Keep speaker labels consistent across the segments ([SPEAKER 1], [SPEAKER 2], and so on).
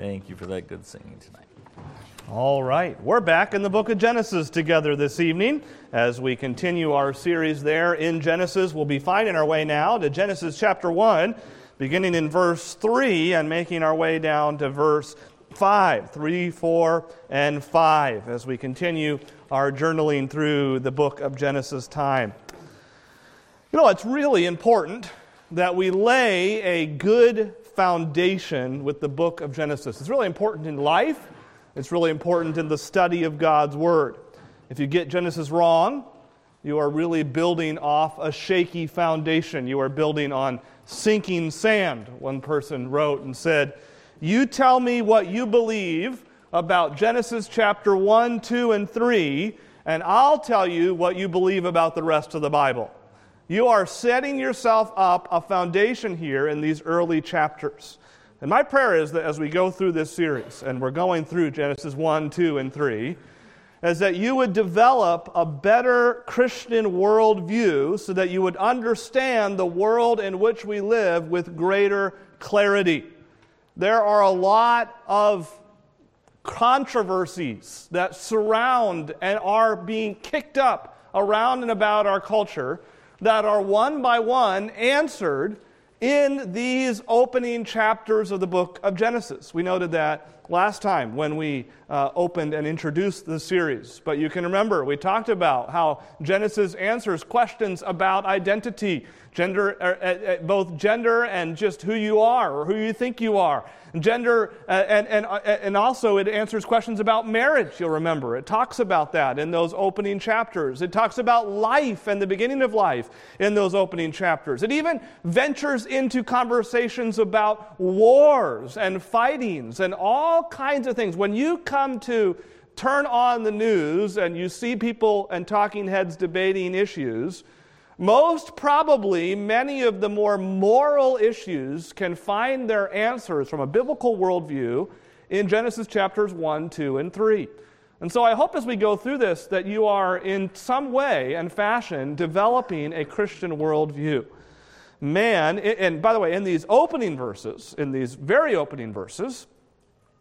[SPEAKER 1] Thank you for that good singing tonight.
[SPEAKER 2] All right, we're back in the book of Genesis together this evening as we continue our series there in Genesis. We'll be finding our way now to Genesis chapter 1, beginning in verse 3 and making our way down to verse 5, 3, 4, and 5 as we continue our journaling through the book of Genesis time. You know, it's really important that we lay a good foundation with the book of Genesis. It's really important in life it's really important in the study of God's Word. If you get Genesis wrong, you are really building off a shaky foundation. You are building on sinking sand, one person wrote and said. You tell me what you believe about Genesis chapter 1, 2, and 3, and I'll tell you what you believe about the rest of the Bible. You are setting yourself up a foundation here in these early chapters. And my prayer is that as we go through this series, and we're going through Genesis 1, 2, and 3, is that you would develop a better Christian worldview so that you would understand the world in which we live with greater clarity. There are a lot of controversies that surround and are being kicked up around and about our culture that are one by one answered in these opening chapters of the book of Genesis. We noted that last time when we uh, opened and introduced the series. But you can remember, we talked about how Genesis answers questions about identity, gender, uh, uh, uh both gender and just who you are or who you think you are. Gender, and, and, and also it answers questions about marriage, you'll remember. It talks about that in those opening chapters. It talks about life and the beginning of life in those opening chapters. It even ventures into conversations about wars and fightings and all kinds of things. When you come to turn on the news and you see people and talking heads debating issues, most probably, many of the more moral issues can find their answers from a biblical worldview in Genesis chapters 1, 2, and 3. And so I hope as we go through this that you are in some way and fashion developing a Christian worldview. Man, and by the way, in these opening verses, in these very opening verses,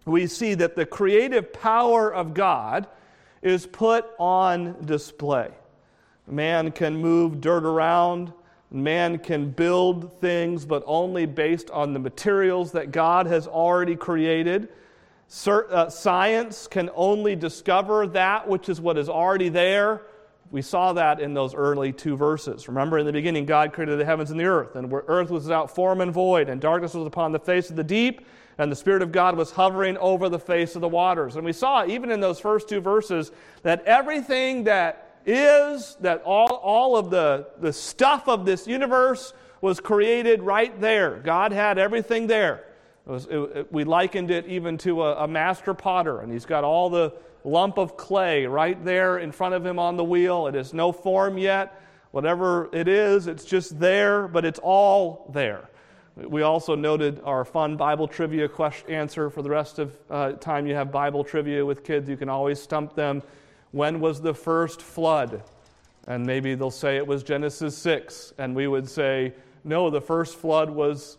[SPEAKER 2] we see that the creative power of God is put on display. Man can move dirt around. Man can build things, but only based on the materials that God has already created. Uh, science can only discover that which is what is already there. We saw that in those early two verses. Remember, in the beginning, God created the heavens and the earth, and where earth was without form and void, and darkness was upon the face of the deep, and the Spirit of God was hovering over the face of the waters. And we saw, even in those first two verses, that everything that is that all, all of the, the stuff of this universe was created right there. God had everything there. It was, it, it, we likened it even to a, a master potter, and he's got all the lump of clay right there in front of him on the wheel. It has no form yet. Whatever it is, it's just there, but it's all there. We also noted our fun Bible trivia question, answer for the rest of uh, time you have Bible trivia with kids. You can always stump them when was the first flood? And maybe they'll say it was Genesis 6. And we would say, no, the first flood was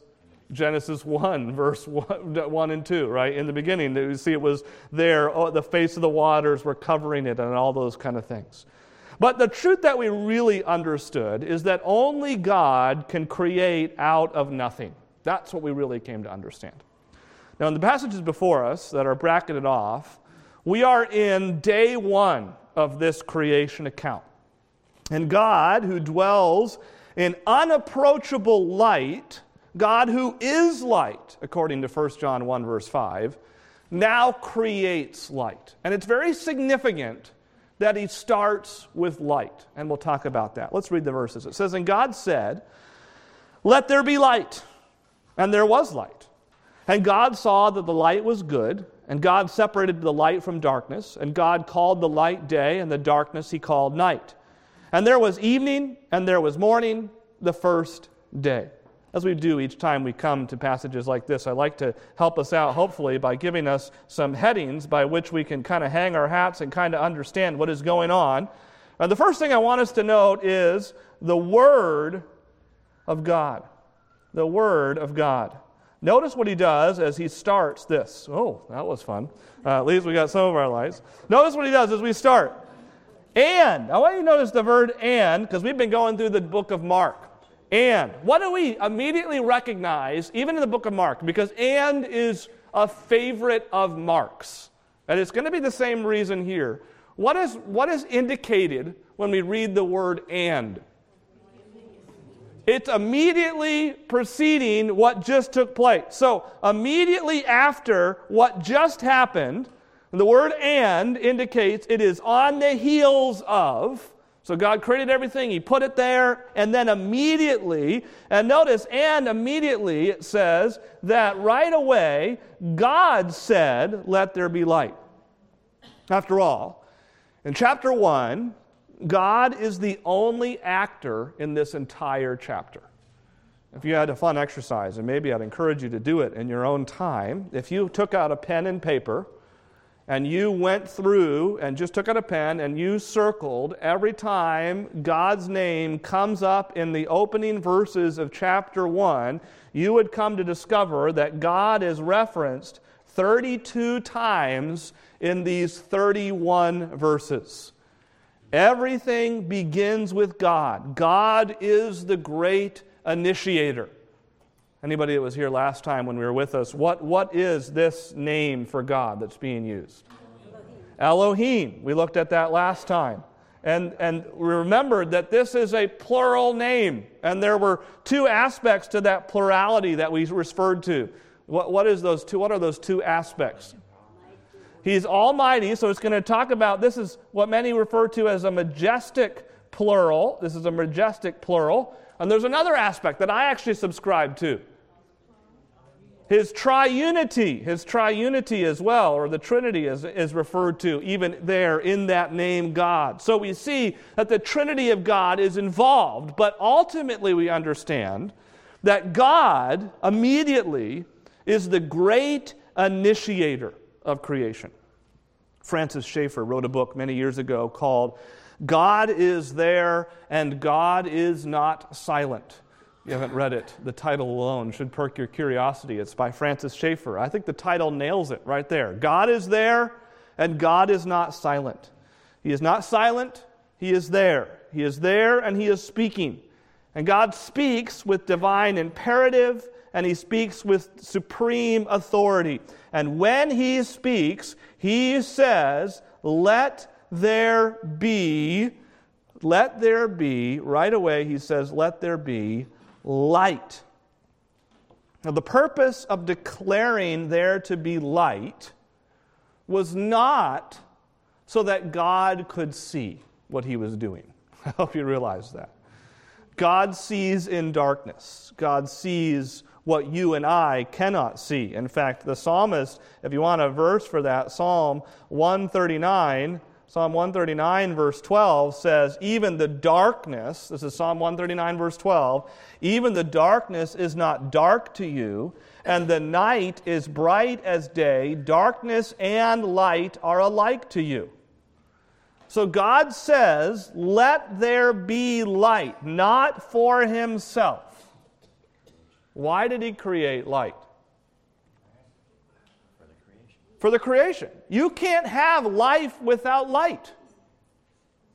[SPEAKER 2] Genesis 1, verse 1, 1 and 2, right? In the beginning, you see it was there, oh, the face of the waters were covering it, and all those kind of things. But the truth that we really understood is that only God can create out of nothing. That's what we really came to understand. Now, in the passages before us that are bracketed off, we are in day one of this creation account. And God, who dwells in unapproachable light, God who is light, according to 1 John 1, verse 5, now creates light. And it's very significant that he starts with light. And we'll talk about that. Let's read the verses. It says, And God said, Let there be light. And there was light. And God saw that the light was good, and God separated the light from darkness, and God called the light day, and the darkness he called night. And there was evening, and there was morning, the first day. As we do each time we come to passages like this, I like to help us out, hopefully, by giving us some headings by which we can kind of hang our hats and kind of understand what is going on. And the first thing I want us to note is the Word of God. The Word of God. Notice what he does as he starts this. Oh, that was fun. Uh, at least we got some of our lives. Notice what he does as we start. And. I want you to notice the word and because we've been going through the book of Mark. And. What do we immediately recognize, even in the book of Mark? Because and is a favorite of Mark's. And it's going to be the same reason here. What is, what is indicated when we read the word and? It's immediately preceding what just took place. So, immediately after what just happened, the word and indicates it is on the heels of. So, God created everything, He put it there, and then immediately, and notice, and immediately it says that right away, God said, Let there be light. After all, in chapter 1, God is the only actor in this entire chapter. If you had a fun exercise, and maybe I'd encourage you to do it in your own time, if you took out a pen and paper and you went through and just took out a pen and you circled every time God's name comes up in the opening verses of chapter 1, you would come to discover that God is referenced 32 times in these 31 verses. Everything begins with God. God is the great initiator. Anybody that was here last time when we were with us, what, what is this name for God that's being used? Elohim. We looked at that last time. And, and we remembered that this is a plural name. And there were two aspects to that plurality that we referred to. What, what, is those two, what are those two aspects? He's almighty, so it's going to talk about this is what many refer to as a majestic plural. This is a majestic plural. And there's another aspect that I actually subscribe to. His triunity, his triunity as well, or the Trinity is, is referred to even there in that name God. So we see that the Trinity of God is involved, but ultimately we understand that God immediately is the great initiator of creation. Francis Schaeffer wrote a book many years ago called God is There and God is Not Silent. You haven't read it. The title alone should perk your curiosity. It's by Francis Schaeffer. I think the title nails it right there. God is there and God is not silent. He is not silent, He is there. He is there and He is speaking. And God speaks with divine imperative and He speaks with supreme authority. And when he speaks, he says, Let there be, let there be, right away he says, Let there be light. Now, the purpose of declaring there to be light was not so that God could see what he was doing. I hope you realize that. God sees in darkness. God sees what you and I cannot see. In fact, the psalmist, if you want a verse for that, Psalm 139, Psalm 139, verse 12 says, Even the darkness, this is Psalm 139, verse 12, even the darkness is not dark to you, and the night is bright as day. Darkness and light are alike to you. So God says, Let there be light, not for himself why did he create light? For the creation. You can't have life without light.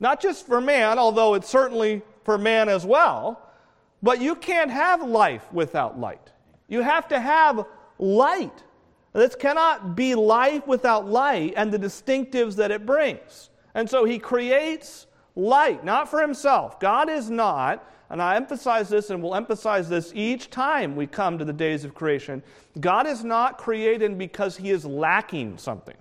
[SPEAKER 2] Not just for man, although it's certainly for man as well, but you can't have life without light. You have to have light. This cannot be life without light and the distinctives that it brings. And so he creates light, not for himself. God is not and I emphasize this and will emphasize this each time we come to the days of creation. God is not created because he is lacking something.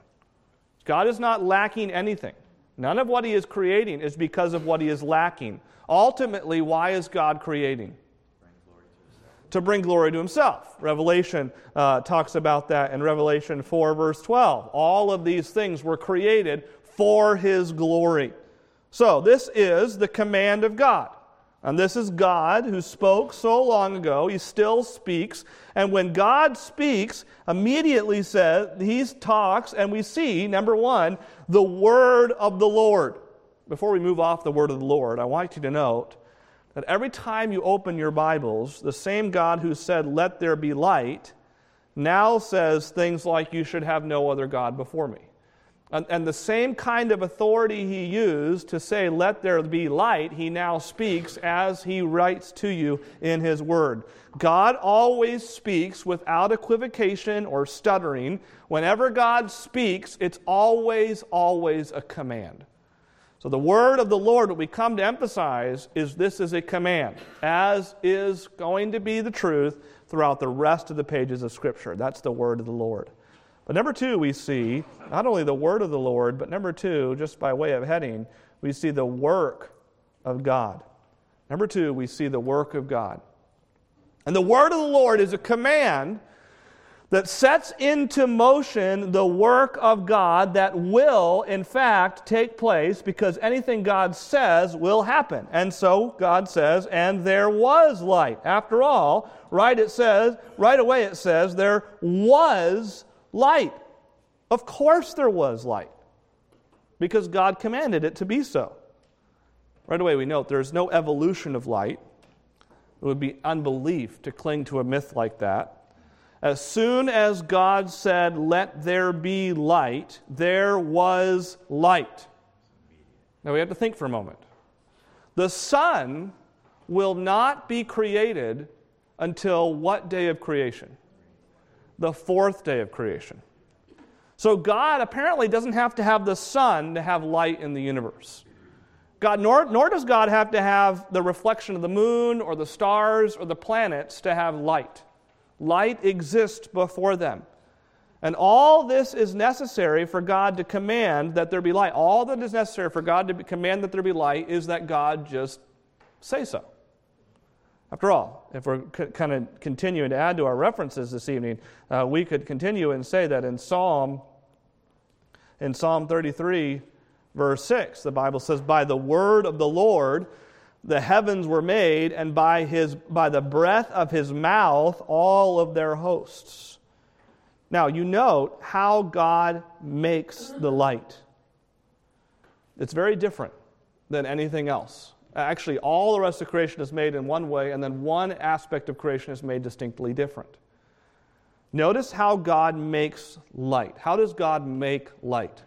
[SPEAKER 2] God is not lacking anything. None of what he is creating is because of what he is lacking. Ultimately, why is God creating? to bring glory to himself. Revelation uh, talks about that in Revelation 4, verse 12. All of these things were created for his glory. So, this is the command of God. And this is God who spoke so long ago. He still speaks. And when God speaks, immediately says, He talks, and we see, number one, the word of the Lord. Before we move off the word of the Lord, I want you to note that every time you open your Bibles, the same God who said, Let there be light, now says things like, You should have no other God before me. And, and, the same kind of authority he used to say, Let there be light, he now speaks as he writes to you in his word. God always speaks without equivocation or stuttering. Whenever God speaks, it's always, always a command. So the word of the Lord, what we come to emphasize is this is a command, as is going to be the truth throughout the rest of the pages of Scripture. That's the word of the Lord. But number two, we see not only the word of the Lord, but number two, just by way of heading, we see the work of God. Number two, we see the work of God. And the word of the Lord is a command that sets into motion the work of God that will, in fact, take place because anything God says will happen. And so God says, and there was light. After all, right it says, right away it says, there was light. Of course there was light because God commanded it to be so. Right away we note there's no evolution of light. It would be unbelief to cling to a myth like that. As soon as God said, Let there be light, there was light. Now we have to think for a moment. The sun will not be created until what day of creation? The fourth day of creation. So God apparently doesn't have to have the sun to have light in the universe. God, nor, nor does God have to have the reflection of the moon or the stars or the planets to have light. Light exists before them. And all this is necessary for God to command that there be light. All that is necessary for God to command that there be light is that God just say so. After all, if we're c- kind of continuing to add to our references this evening, uh, we could continue and say that in Psalm, in Psalm 33, verse 6, the Bible says, By the word of the Lord the heavens were made, and by, his, by the breath of his mouth, all of their hosts. Now, you note how God makes the light. It's very different than anything else. Uh, actually, all the rest of creation is made in one way, and then one aspect of creation is made distinctly different. Notice how God makes light. How does God make light?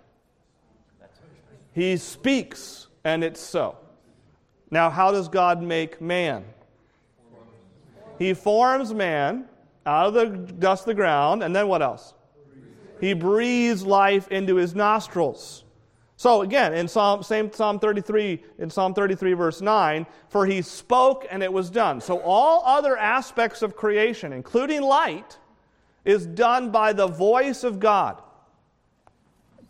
[SPEAKER 2] He speaks, and it's so. Now, how does God make man? He forms man out of the dust of the ground, and then what else? He breathes life into his nostrils. So again, in Psalm, same Psalm 33, in Psalm 33, verse 9, for he spoke and it was done. So all other aspects of creation, including light, is done by the voice of God.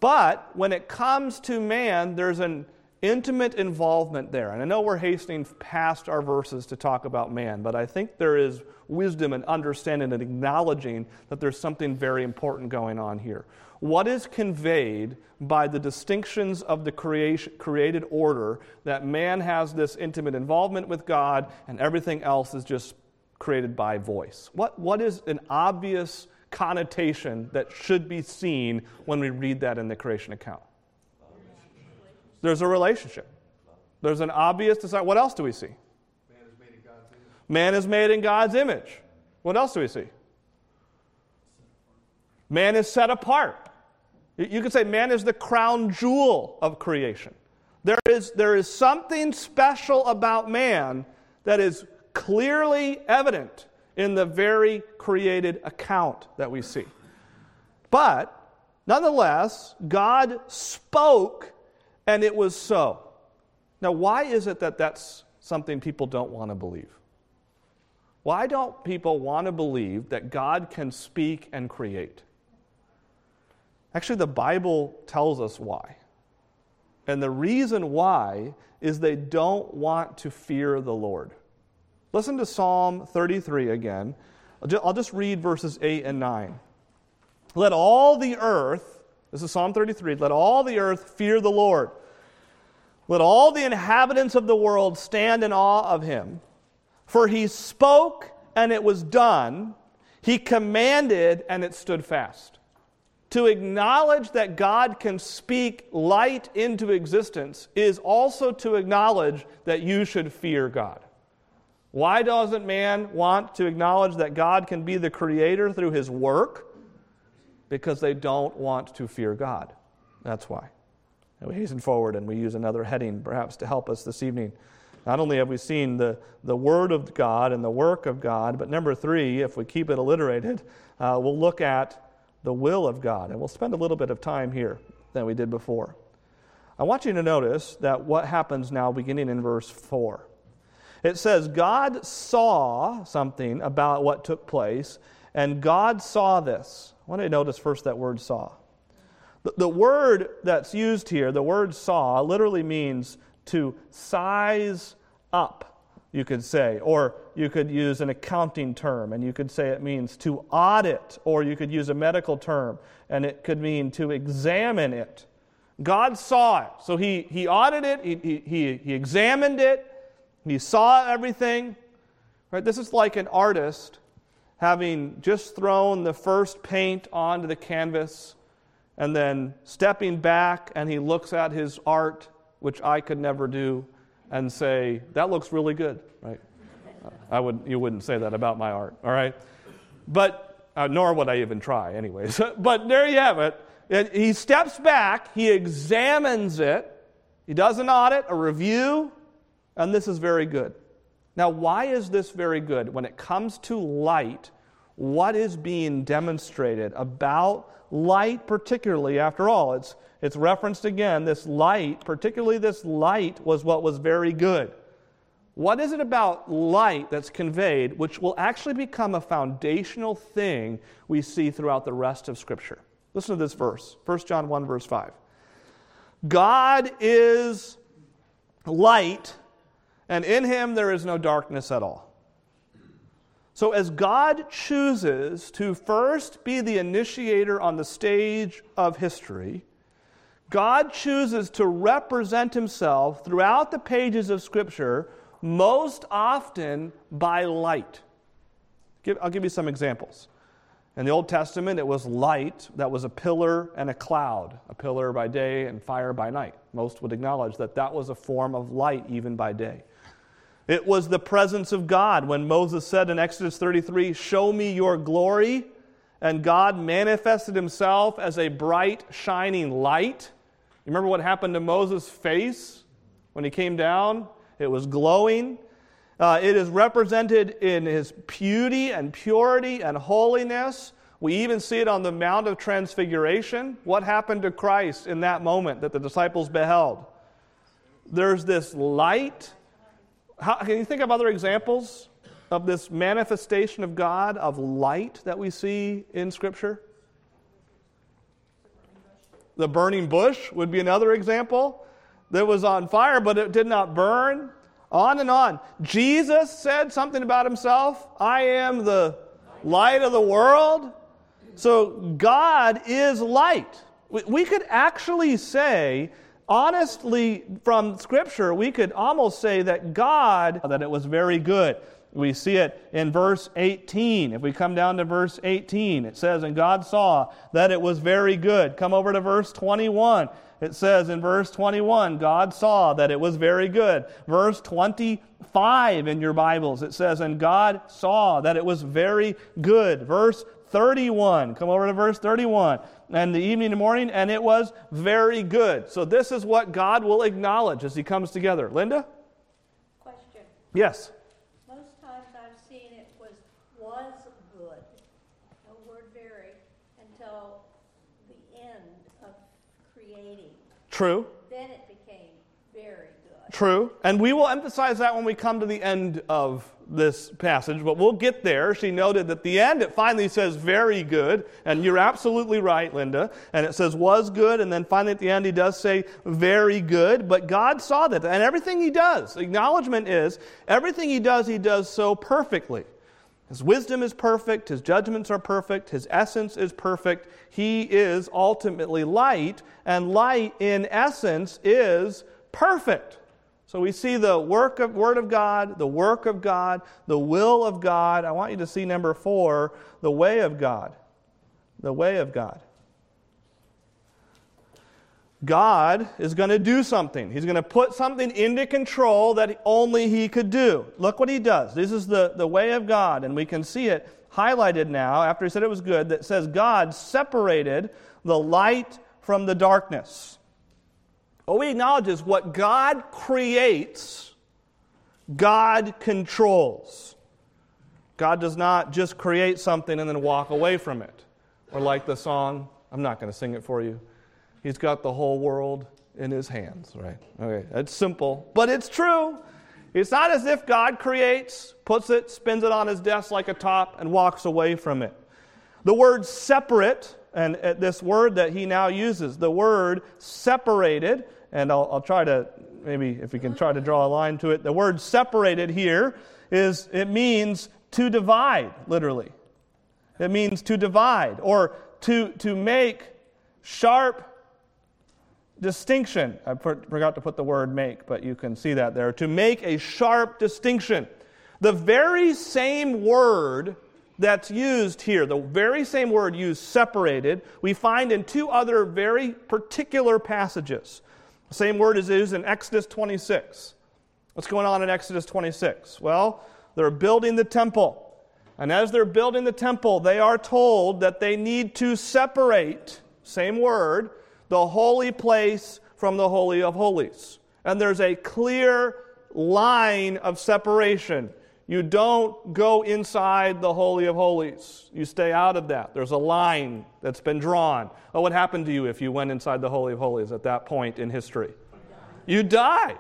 [SPEAKER 2] But when it comes to man, there's an intimate involvement there. And I know we're hastening past our verses to talk about man, but I think there is wisdom and understanding and acknowledging that there's something very important going on here. What is conveyed by the distinctions of the creation, created order that man has this intimate involvement with God and everything else is just created by voice? What, what is an obvious connotation that should be seen when we read that in the creation account? There's a relationship. There's an obvious desire. What else do we see? Man is made in God's image. What else do we see? Man is set apart. You could say man is the crown jewel of creation. There is, there is something special about man that is clearly evident in the very created account that we see. But nonetheless, God spoke and it was so. Now, why is it that that's something people don't want to believe? Why don't people want to believe that God can speak and create? Actually, the Bible tells us why. And the reason why is they don't want to fear the Lord. Listen to Psalm 33 again. I'll just read verses 8 and 9. Let all the earth this is Psalm 33. Let all the earth fear the Lord. Let all the inhabitants of the world stand in awe of him. For he spoke and it was done. He commanded and it stood fast. To acknowledge that God can speak light into existence is also to acknowledge that you should fear God. Why doesn't man want to acknowledge that God can be the creator through his work? Because they don't want to fear God. That's why. And we hasten forward and we use another heading perhaps to help us this evening. Not only have we seen the, the Word of God and the work of God, but number three, if we keep it alliterated, uh, we'll look at the will of God. And we'll spend a little bit of time here than we did before. I want you to notice that what happens now, beginning in verse 4. It says, God saw something about what took place, and God saw this. I want you to notice first that word saw. The, the word that's used here, the word saw, literally means to size up, you could say. Or you could use an accounting term, and you could say it means to audit, or you could use a medical term, and it could mean to examine it. God saw it. So he, he audited it, he, he, he examined it, he saw everything. Right? This is like an artist having just thrown the first paint onto the canvas and then stepping back and he looks at his art, which I could never do, and say, That looks really good, right? I would, you wouldn't say that about my art, all right? But, uh, nor would I even try, anyways. but there you have it. He steps back, he examines it, he does an audit, a review, and this is very good. Now, why is this very good? When it comes to light, what is being demonstrated about light, particularly, after all? It's, it's referenced again. This light, particularly this light, was what was very good. What is it about light that's conveyed which will actually become a foundational thing we see throughout the rest of Scripture? Listen to this verse 1 John 1, verse 5. God is light, and in him there is no darkness at all. So, as God chooses to first be the initiator on the stage of history, God chooses to represent himself throughout the pages of Scripture most often by light. I'll give you some examples. In the Old Testament, it was light that was a pillar and a cloud, a pillar by day and fire by night. Most would acknowledge that that was a form of light even by day. It was the presence of God when Moses said in Exodus 33, Show me your glory. And God manifested himself as a bright, shining light. You remember what happened to Moses' face when he came down? It was glowing. Uh, it is represented in his beauty and purity and holiness. We even see it on the Mount of Transfiguration. What happened to Christ in that moment that the disciples beheld? There's this light. How, can you think of other examples of this manifestation of God, of light that we see in Scripture? The burning bush would be another example that was on fire, but it did not burn. On and on. Jesus said something about himself I am the light of the world. So God is light. We could actually say, honestly, from Scripture, we could almost say that God, that it was very good. We see it in verse 18. If we come down to verse 18, it says, And God saw that it was very good. Come over to verse 21. It says in verse 21, God saw that it was very good. Verse 25 in your Bibles, it says, And God saw that it was very good. Verse 31, come over to verse 31. And the evening and morning, and it was very good. So this is what God will acknowledge as He comes together. Linda?
[SPEAKER 3] Question.
[SPEAKER 2] Yes. True.
[SPEAKER 3] Then it became very good.
[SPEAKER 2] True. And we will emphasize that when we come to the end of this passage, but we'll get there. She noted that the end, it finally says very good, and you're absolutely right, Linda. And it says was good, and then finally at the end he does say very good, but God saw that. And everything he does, acknowledgement is, everything he does, he does so perfectly. His wisdom is perfect, his judgments are perfect, his essence is perfect. He is ultimately light, and light in essence is perfect. So we see the work of word of God, the work of God, the will of God. I want you to see number 4, the way of God. The way of God. God is going to do something. He's going to put something into control that only He could do. Look what He does. This is the, the way of God, and we can see it highlighted now after He said it was good that says God separated the light from the darkness. What we acknowledge is what God creates, God controls. God does not just create something and then walk away from it. Or like the song, I'm not going to sing it for you. He's got the whole world in his hands, right? Okay, that's simple, but it's true. It's not as if God creates, puts it, spins it on his desk like a top, and walks away from it. The word separate, and uh, this word that he now uses, the word separated, and I'll, I'll try to, maybe if we can try to draw a line to it, the word separated here is, it means to divide, literally. It means to divide or to, to make sharp distinction. I forgot to put the word make, but you can see that there. To make a sharp distinction. The very same word that's used here, the very same word used separated, we find in two other very particular passages. The same word is used in Exodus 26. What's going on in Exodus 26? Well, they're building the temple. And as they're building the temple, they are told that they need to separate, same word, the holy place from the Holy of Holies. And there's a clear line of separation. You don't go inside the Holy of Holies. You stay out of that. There's a line that's been drawn. Oh, what happened to you if you went inside the Holy of Holies at that point in history? You die.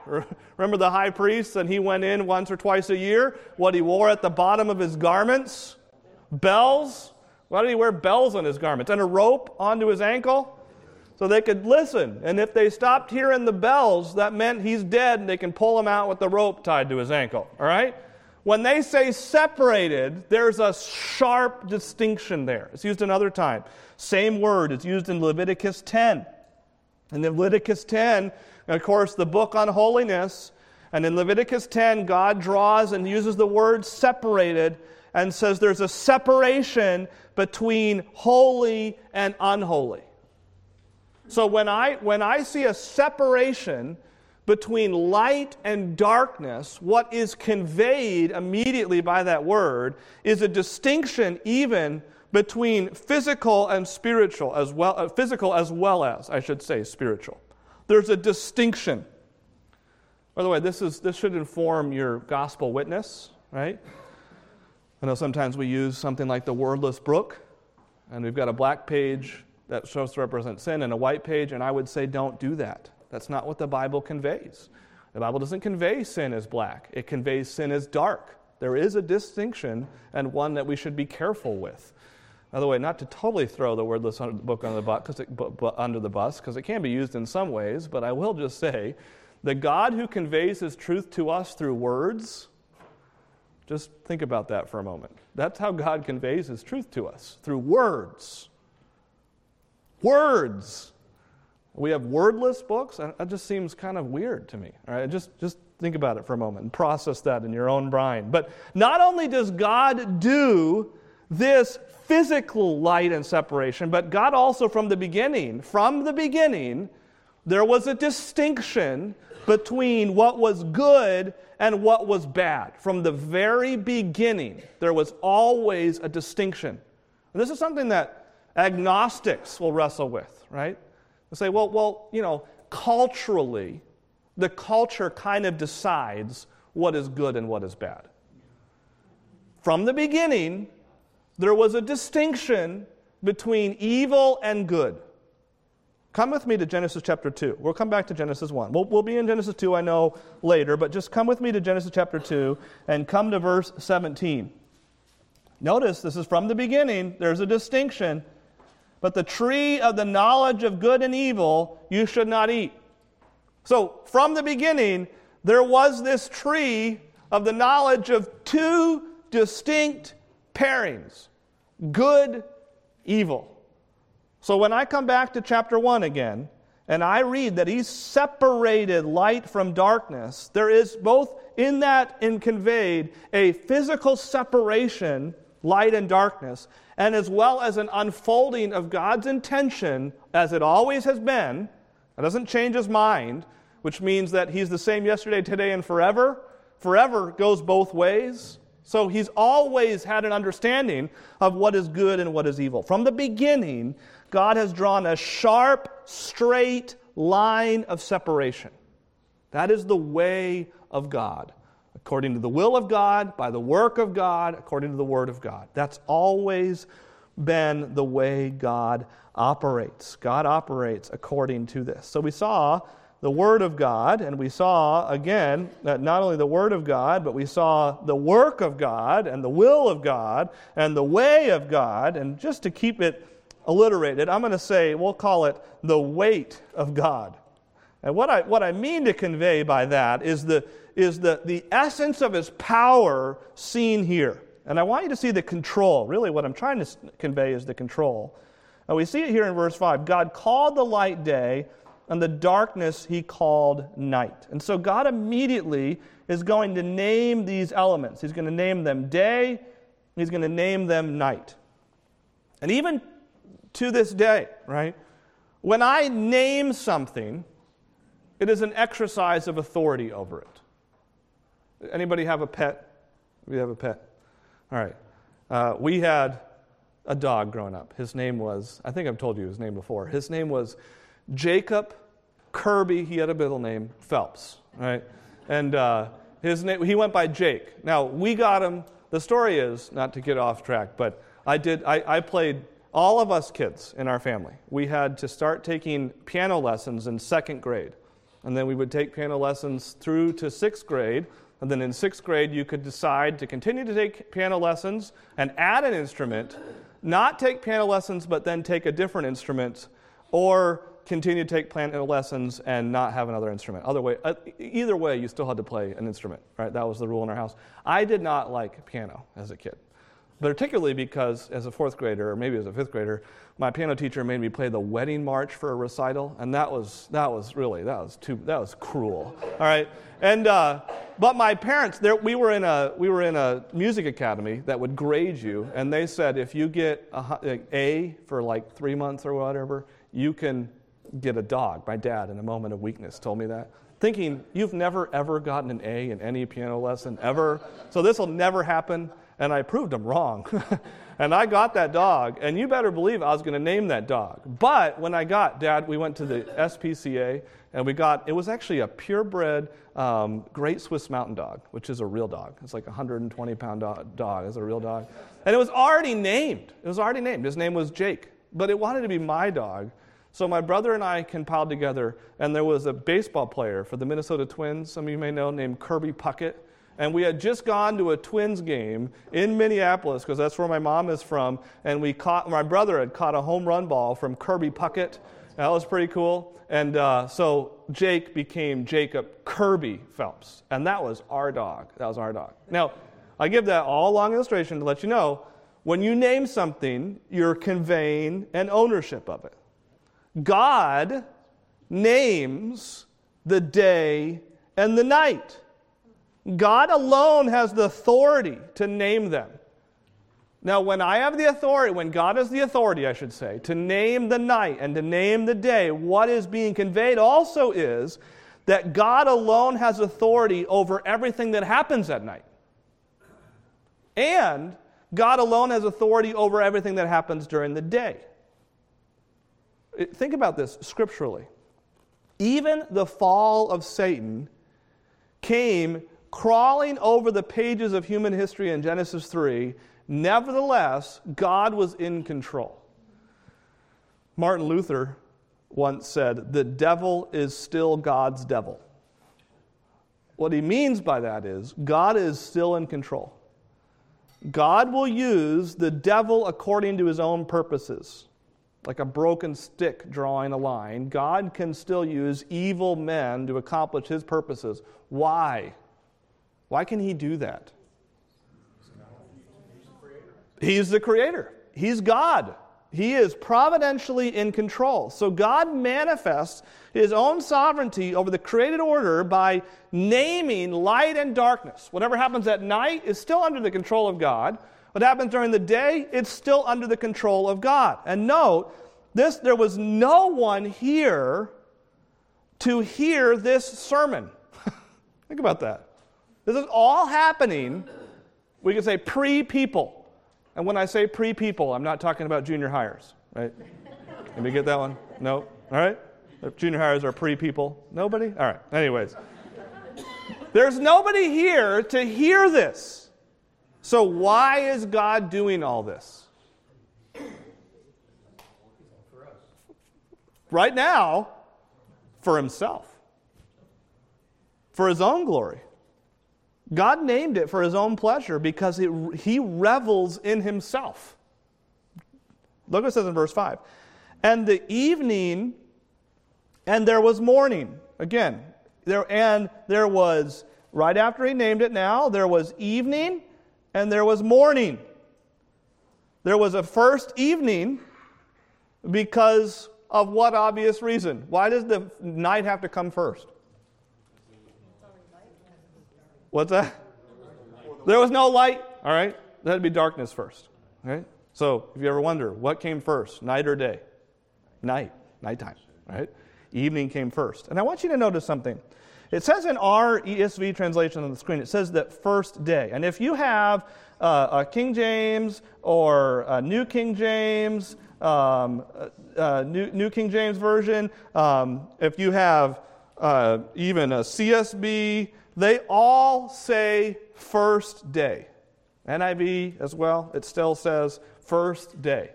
[SPEAKER 2] Remember the high priest, and he went in once or twice a year? What he wore at the bottom of his garments? Bells. Why did he wear bells on his garments? And a rope onto his ankle? So they could listen. And if they stopped hearing the bells, that meant he's dead and they can pull him out with the rope tied to his ankle. All right? When they say separated, there's a sharp distinction there. It's used another time. Same word is used in Leviticus 10. In Leviticus 10, of course, the book on holiness, and in Leviticus 10, God draws and uses the word separated and says there's a separation between holy and unholy. So when I, when I see a separation between light and darkness, what is conveyed immediately by that word is a distinction even between physical and spiritual as well uh, physical as well as I should say spiritual. There's a distinction. By the way, this is this should inform your gospel witness, right? I know sometimes we use something like the wordless book, and we've got a black page that supposed to represent sin and a white page, and I would say don't do that. That's not what the Bible conveys. The Bible doesn't convey sin as black, it conveys sin as dark. There is a distinction and one that we should be careful with. By the way, not to totally throw the wordless book under the, bus, it, under the bus, because it can be used in some ways, but I will just say the God who conveys his truth to us through words, just think about that for a moment. That's how God conveys his truth to us, through words. Words. We have wordless books. That just seems kind of weird to me. All right, just just think about it for a moment and process that in your own brain. But not only does God do this physical light and separation, but God also from the beginning, from the beginning, there was a distinction between what was good and what was bad. From the very beginning, there was always a distinction. And this is something that agnostics will wrestle with, right? They say, well, well, you know, culturally, the culture kind of decides what is good and what is bad. From the beginning, there was a distinction between evil and good. Come with me to Genesis chapter 2. We'll come back to Genesis 1. We'll, we'll, be in Genesis 2, I know, later, but just come with me to Genesis chapter 2 and come to verse 17. Notice this is from the beginning, there's a distinction but the tree of the knowledge of good and evil you should not eat. So, from the beginning, there was this tree of the knowledge of two distinct pairings good, evil. So, when I come back to chapter 1 again, and I read that he separated light from darkness, there is both in that and conveyed a physical separation, light and darkness, and as well as an unfolding of God's intention, as it always has been, That doesn't change his mind, which means that he's the same yesterday, today, and forever. Forever goes both ways. So he's always had an understanding of what is good and what is evil. From the beginning, God has drawn a sharp, straight line of separation. That is the way of God, according to the will of God, by the work of God, according to the word of God. That's always been the way God operates. God operates according to this. So we saw the Word of God, and we saw again that not only the Word of God, but we saw the work of God, and the will of God, and the way of God. And just to keep it alliterated, I'm going to say, we'll call it the weight of God. And what I, what I mean to convey by that is, the, is the, the essence of His power seen here. And I want you to see the control. Really, what I'm trying to convey is the control. And we see it here in verse 5. God called the light day, and the darkness he called night. And so God immediately is going to name these elements. He's going to name them day, he's going to name them night. And even to this day, right? When I name something, it is an exercise of authority over it. Anybody have a pet? We have a pet. All right. Uh, we had a dog growing up. His name was, I think I've told you his name before. His name was Jacob Kirby. He had a middle name, Phelps, right? And uh, his name, he went by Jake. Now, we got him. The story is, not to get off track, but I did, I, I played all of us kids in our family. We had to start taking piano lessons in second grade. And then we would take piano lessons through to sixth grade and then in sixth grade, you could decide to continue to take piano lessons and add an instrument, not take piano lessons, but then take a different instrument, or continue to take piano lessons and not have another instrument. Other way, uh, either way, you still had to play an instrument, right? That was the rule in our house. I did not like piano as a kid particularly because as a fourth grader, or maybe as a fifth grader, my piano teacher made me play the wedding march for a recital, and that was that was really that was too that was cruel. All right, and uh, but my parents, there, we were in a we were in a music academy that would grade you, and they said if you get a, a for like three months or whatever, you can get a dog. My dad, in a moment of weakness, told me that thinking you've never ever gotten an A in any piano lesson ever, so this will never happen and I proved them wrong. and I got that dog, and you better believe I was going to name that dog. But when I got, Dad, we went to the SPCA, and we got, it was actually a purebred um, Great Swiss Mountain Dog, which is a real dog. It's like a 120 pound dog. It's a real dog. And it was already named. It was already named. His name was Jake. But it wanted to be my dog. So my brother and I compiled together, and there was a baseball player for the Minnesota Twins, some of you may know, named Kirby Puckett and we had just gone to a Twins game in Minneapolis because that's where my mom is from. And we caught my brother had caught a home run ball from Kirby Puckett. That was pretty cool. And uh, so Jake became Jacob Kirby Phelps, and that was our dog. That was our dog. Now, I give that all long illustration to let you know when you name something, you're conveying an ownership of it. God names the day and the night. God alone has the authority to name them. Now, when I have the authority, when God has the authority, I should say, to name the night and to name the day, what is being conveyed also is that God alone has authority over everything that happens at night. And God alone has authority over everything that happens during the day. Think about this scripturally. Even the fall of Satan came crawling over the pages of human history in Genesis 3, nevertheless, God was in control. Martin Luther once said, The devil is still God's devil. What he means by that is, God is still in control. God will use the devil according to his own purposes. Like a broken stick drawing a line, God can still use evil men to accomplish his purposes. Why? Why can he do that? He's the creator. He's God. He is providentially in control. So God manifests his own sovereignty over the created order by naming light and darkness. Whatever happens at night is still under the control of God. What happens during the day, it's still under the control of God. And note, this there was no one here to hear this sermon. Think about that. This is all happening, we could say pre people. And when I say pre people, I'm not talking about junior highers, right? Can we get that one? No? All right? If junior highers are pre people? Nobody? All right. Anyways, there's nobody here to hear this. So, why is God doing all this? Right now, for himself, for his own glory. God named it for his own pleasure because it, he revels in himself. Look what it says in verse 5. And the evening, and there was morning. Again, there, and there was, right after he named it now, there was evening and there was morning. There was a first evening because of what obvious reason? Why does the night have to come first? What's that? There was no light. All right. That'd be darkness first. All right. So if you ever wonder what came first, night or day? Night. Nighttime. Right. Evening came first. And I want you to notice something. It says in our ESV translation on the screen, it says that first day. And if you have uh, a King James or a New King James, um, uh, uh New, New, King James Version, um, if you have uh, even a CSB, they all say first day. NIV as well, it still says first day.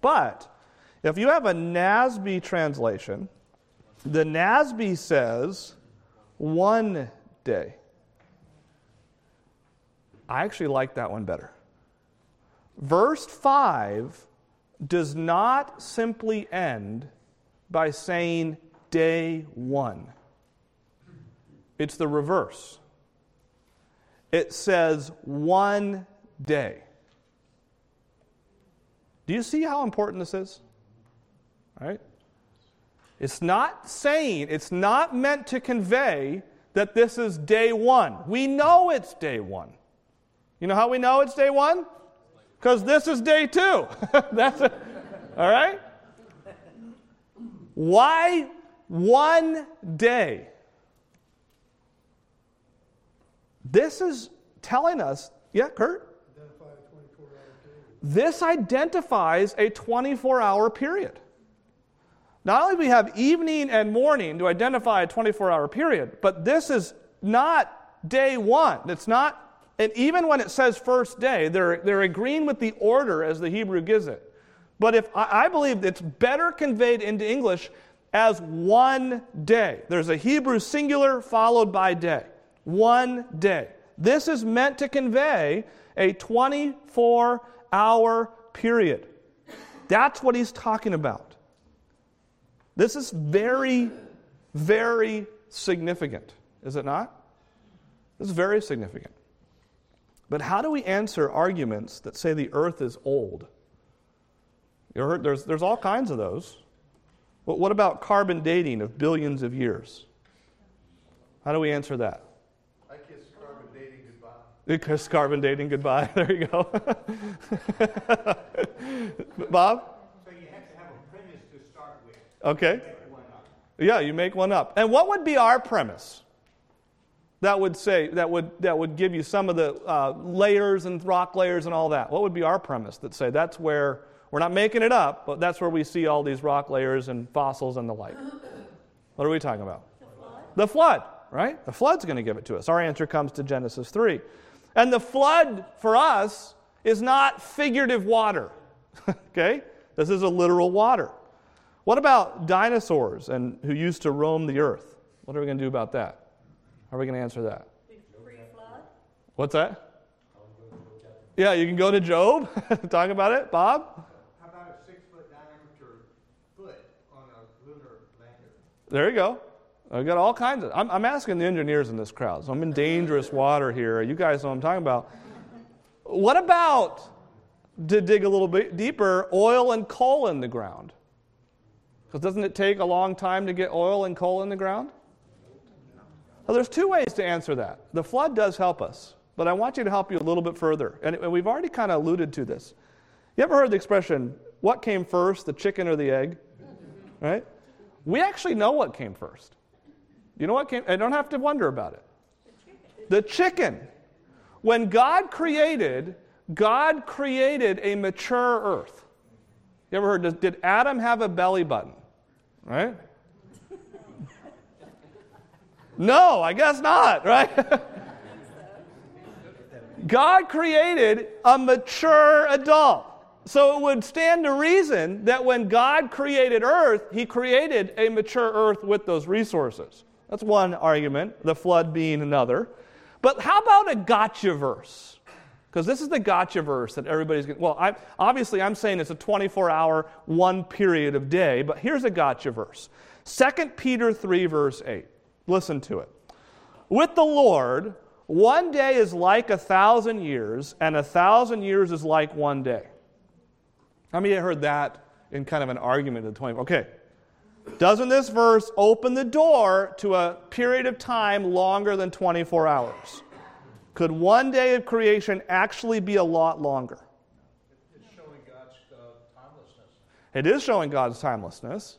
[SPEAKER 2] But if you have a NASB translation, the NASB says one day. I actually like that one better. Verse 5 does not simply end by saying day one. It's the reverse. It says one day. Do you see how important this is? Right? It's not saying, it's not meant to convey that this is day one. We know it's day one. You know how we know it's day one? Because this is day two. That's it. All right? Why one day? This is telling us, yeah, Kurt? This identifies a 24 hour period. Not only do we have evening and morning to identify a 24 hour period, but this is not day one. It's not, and even when it says first day, they're, they're agreeing with the order as the Hebrew gives it. But if I, I believe it's better conveyed into English as one day. There's a Hebrew singular followed by day. One day. This is meant to convey a 24 hour period. That's what he's talking about. This is very, very significant, is it not? This is very significant. But how do we answer arguments that say the earth is old? There's, there's all kinds of those. But what about carbon dating of billions of years? How do we answer that? Because carbon dating goodbye. There you go. Bob?
[SPEAKER 4] So you have to have a premise to start with.
[SPEAKER 2] Okay. Yeah, you make one up. And what would be our premise? That would say that would that would give you some of the uh, layers and rock layers and all that. What would be our premise that say that's where we're not making it up, but that's where we see all these rock layers and fossils and the like. What are we talking about?
[SPEAKER 3] The flood?
[SPEAKER 2] The flood, right? The flood's going to give it to us. Our answer comes to Genesis 3. And the flood for us is not figurative water. okay? This is a literal water. What about dinosaurs and who used to roam the earth? What are we going to do about that? How are we going to answer that? What's that? Yeah, you can go to Job. Talk about it, Bob.
[SPEAKER 4] How about a six foot diameter foot on a lunar lander?
[SPEAKER 2] There you go. I've got all kinds of. I'm, I'm, asking the engineers in this crowd, so I'm in dangerous water here. You guys know what I'm talking about. What about, to dig a little bit deeper, oil and coal in the ground? Because doesn't it take a long time to get oil and coal in the ground? Well, there's two ways to answer that. The flood does help us, but I want you to help you a little bit further. And we've already kind of alluded to this. You ever heard the expression, what came first, the chicken or the egg? Right? We actually know what came first. You know what came? I don't have to wonder about it. The chicken. When God created, God created a mature earth. You ever heard, did Adam have a belly button? Right? No, I guess not, right? God created a mature adult. So it would stand to reason that when God created earth, he created a mature earth with those resources. That's one argument, the flood being another. But how about a gotcha verse? Because this is the gotcha verse that everybody's getting. Well, I, obviously, I'm saying it's a 24 hour, one period of day, but here's a gotcha verse 2 Peter 3, verse 8. Listen to it. With the Lord, one day is like a thousand years, and a thousand years is like one day. How many have heard that in kind of an argument of the 20? Okay. Doesn't this verse open the door to a period of time longer than 24 hours? Could one day of creation actually be a lot longer?
[SPEAKER 4] It's showing God's uh, timelessness.
[SPEAKER 2] It is showing God's timelessness.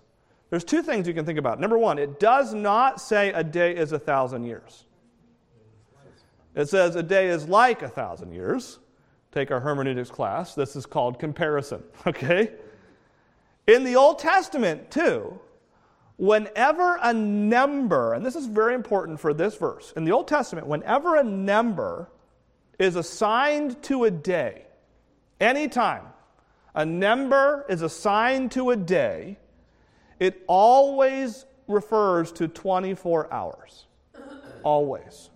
[SPEAKER 2] There's two things you can think about. Number one, it does not say a day is a thousand years. It says a day is like a thousand years. Take our hermeneutics class. This is called comparison, okay? In the Old Testament, too, whenever a number, and this is very important for this verse, in the Old Testament, whenever a number is assigned to a day, anytime a number is assigned to a day, it always refers to 24 hours. Always.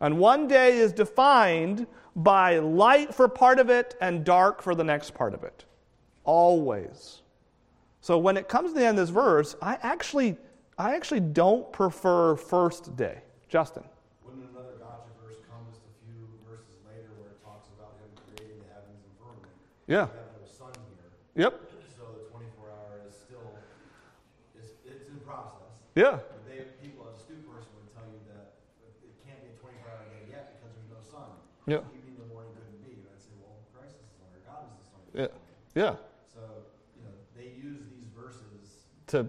[SPEAKER 2] And one day is defined by light for part of it and dark for the next part of it. Always. So when it comes to the end of this verse, I actually, I actually don't prefer first day. Justin.
[SPEAKER 5] Wouldn't another gotcha verse come just a few verses later where it talks about him creating the heavens and firmament?
[SPEAKER 2] Yeah.
[SPEAKER 5] We have no sun here,
[SPEAKER 2] Yep.
[SPEAKER 5] so the 24 hour is still, is, it's in process.
[SPEAKER 2] Yeah.
[SPEAKER 5] But They, people, a astute person would tell you that it can't be a 24 hour day yet because there's no sun.
[SPEAKER 2] Yeah.
[SPEAKER 5] Evening to morning couldn't be. I'd say, well, Christ is the sun, or God is the sun.
[SPEAKER 2] Yeah. Yeah.
[SPEAKER 5] So, you know, they use these verses
[SPEAKER 2] To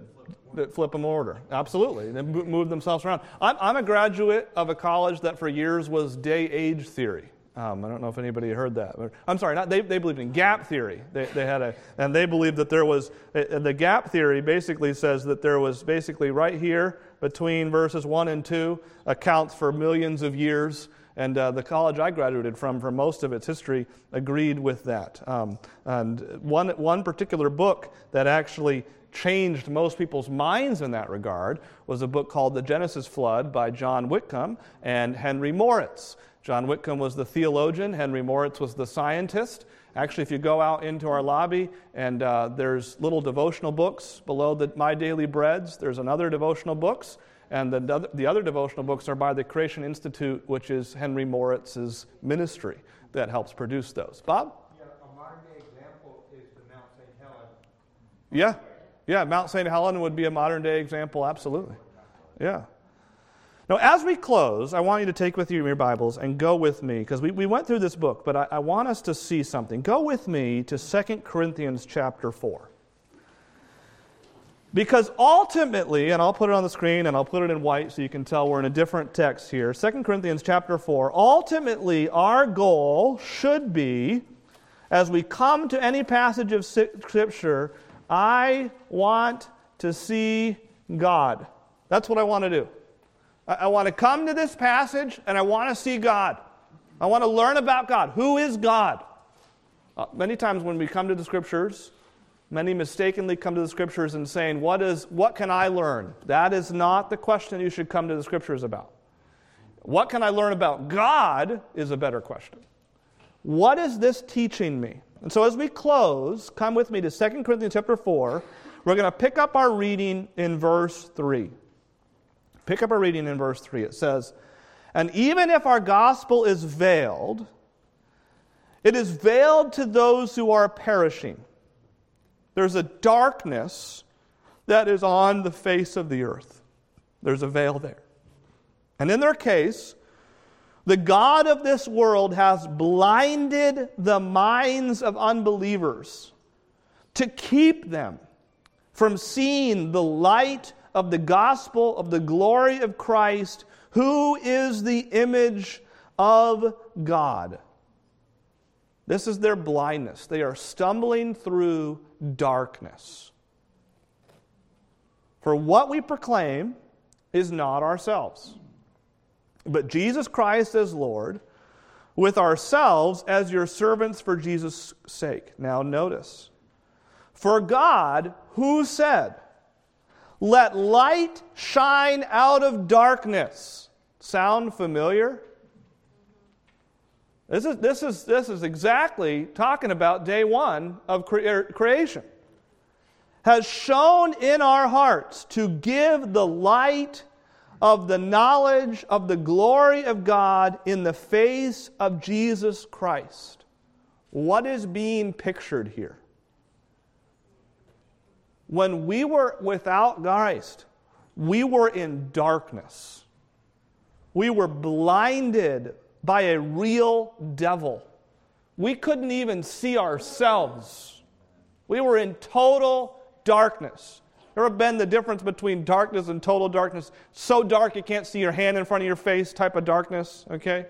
[SPEAKER 5] flip
[SPEAKER 2] them order. Absolutely. They mo- move themselves around. I'm, I'm a graduate of a college that for years was day age theory. Um, I don't know if anybody heard that. I'm sorry, not, they, they believed in gap theory. They, they had a, and they believed that there was, uh, the gap theory basically says that there was basically right here between verses 1 and 2 accounts for millions of years. And uh, the college I graduated from, for most of its history, agreed with that. Um, and one, one particular book that actually changed most people's minds in that regard was a book called The Genesis Flood by John Whitcomb and Henry Morris. John Whitcomb was the theologian, Henry Morris was the scientist. Actually, if you go out into our lobby and uh, there's little devotional books below the My Daily Breads, there's another devotional books. And the, other- the other devotional books are by the Creation Institute, which is Henry Morris's ministry that helps produce those. Bob?
[SPEAKER 4] Yeah, a modern day example is the Mount St. Helens.
[SPEAKER 2] Yeah. Yeah, Mount St. Helen would be a modern day example, absolutely. Yeah. Now, as we close, I want you to take with you your Bibles and go with me, because we, we went through this book, but I, I want us to see something. Go with me to 2 Corinthians chapter 4. Because ultimately, and I'll put it on the screen and I'll put it in white so you can tell we're in a different text here. 2 Corinthians chapter 4. Ultimately, our goal should be, as we come to any passage of Scripture, I want to see God. That's what I want to do. I, I want to come to this passage and I want to see God. I want to learn about God. Who is God? Uh, many times when we come to the Scriptures, Many mistakenly come to the scriptures and saying, what, is, what can I learn? That is not the question you should come to the scriptures about. What can I learn about God is a better question. What is this teaching me? And so as we close, come with me to 2 Corinthians chapter 4. We're going to pick up our reading in verse 3. Pick up our reading in verse 3. It says, And even if our gospel is veiled, it is veiled to those who are perishing. There's a darkness that is on the face of the earth. There's a veil there. And in their case, the God of this world has blinded the minds of unbelievers to keep them from seeing the light of the gospel of the glory of Christ, who is the image of God. This is their blindness. They are stumbling through darkness. For what we proclaim is not ourselves, but Jesus Christ as Lord, with ourselves as your servants for Jesus' sake. Now, notice. For God, who said, Let light shine out of darkness. Sound familiar? This is, this is, this is exactly talking about day one of cre- er, creation. Has shone in our hearts to give the light of the knowledge of the glory of God in the face of Jesus Christ. What is being pictured here? When we were without Christ, we were in darkness. We were blinded by a real devil. We couldn't even see ourselves. We were in total darkness. Ever been the difference between darkness and total darkness? So dark you can't see your hand in front of your face type of darkness, okay?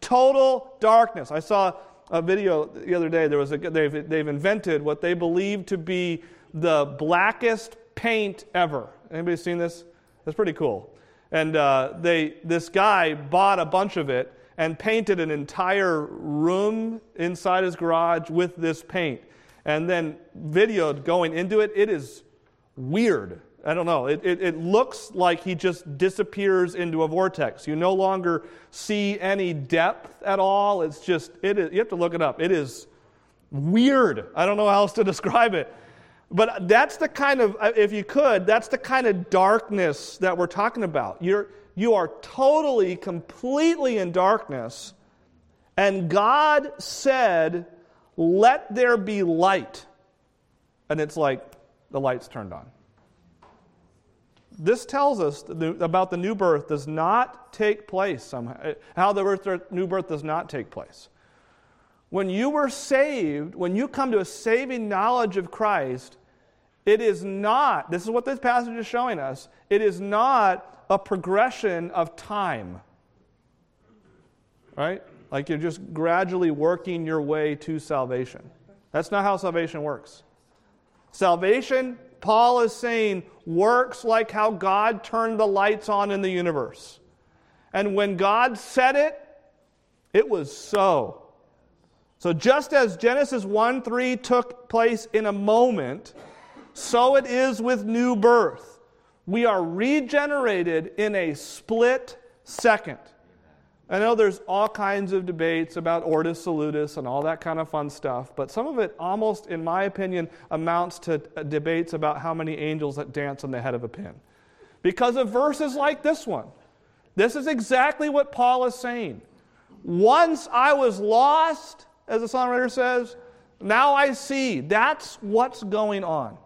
[SPEAKER 2] Total darkness. I saw a video the other day. There was a, they've, they've invented what they believe to be the blackest paint ever. Anybody seen this? That's pretty cool. And uh, they, this guy bought a bunch of it and painted an entire room inside his garage with this paint. And then videoed going into it. It is weird. I don't know. It, it, it, looks like he just disappears into a vortex. You no longer see any depth at all. It's just, it is, you have to look it up. It is weird. I don't know how else to describe it. But that's the kind of, uh, if you could, that's the kind of darkness that we're talking about. You're, you are totally, completely in darkness. And God said, Let there be light. And it's like the lights turned on. This tells us about the new birth does not take place somehow, eh, how the new birth does not take place. When you were saved, when you come to a saving knowledge of Christ, it is not, this is what this passage is showing us, it is not a progression of time. Right? Like you're just gradually working your way to salvation. That's not how salvation works. Salvation, Paul is saying, works like how God turned the lights on in the universe. And when God said it, it was so. So just as Genesis 1 3 took place in a moment, so it is with new birth. We are regenerated in a split second. I know there's all kinds of debates about Ordo Salutis and all that kind of fun stuff, but some of it almost, in my opinion, amounts to debates about how many angels that dance on the head of a pin. Because of verses like this one. This is exactly what Paul is saying. Once I was lost, as the songwriter says, now I see. That's what's going on.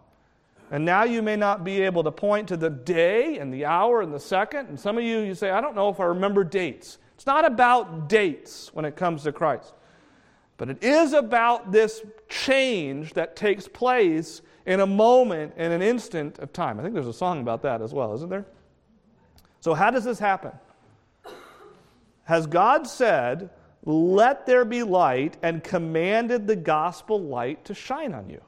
[SPEAKER 2] And now you may not be able to point to the day and the hour and the second. And some of you, you say, I don't know if I remember dates. It's not about dates when it comes to Christ, but it is about this change that takes place in a moment, in an instant of time. I think there's a song about that as well, isn't there? So, how does this happen? Has God said, Let there be light, and commanded the gospel light to shine on you?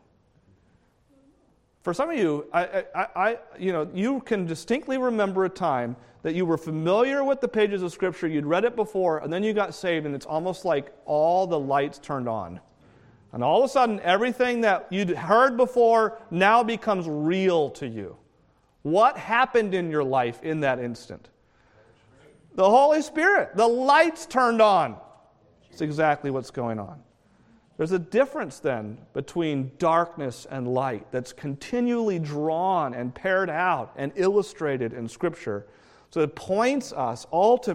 [SPEAKER 2] For some of you, I, I, I, you know, you can distinctly remember a time that you were familiar with the pages of Scripture, you'd read it before, and then you got saved, and it's almost like all the lights turned on. And all of a sudden, everything that you'd heard before now becomes real to you. What happened in your life in that instant? The Holy Spirit. The lights turned on. It's exactly what's going on. There's a difference then between darkness and light that's continually drawn and paired out and illustrated in Scripture. So it points us ultimately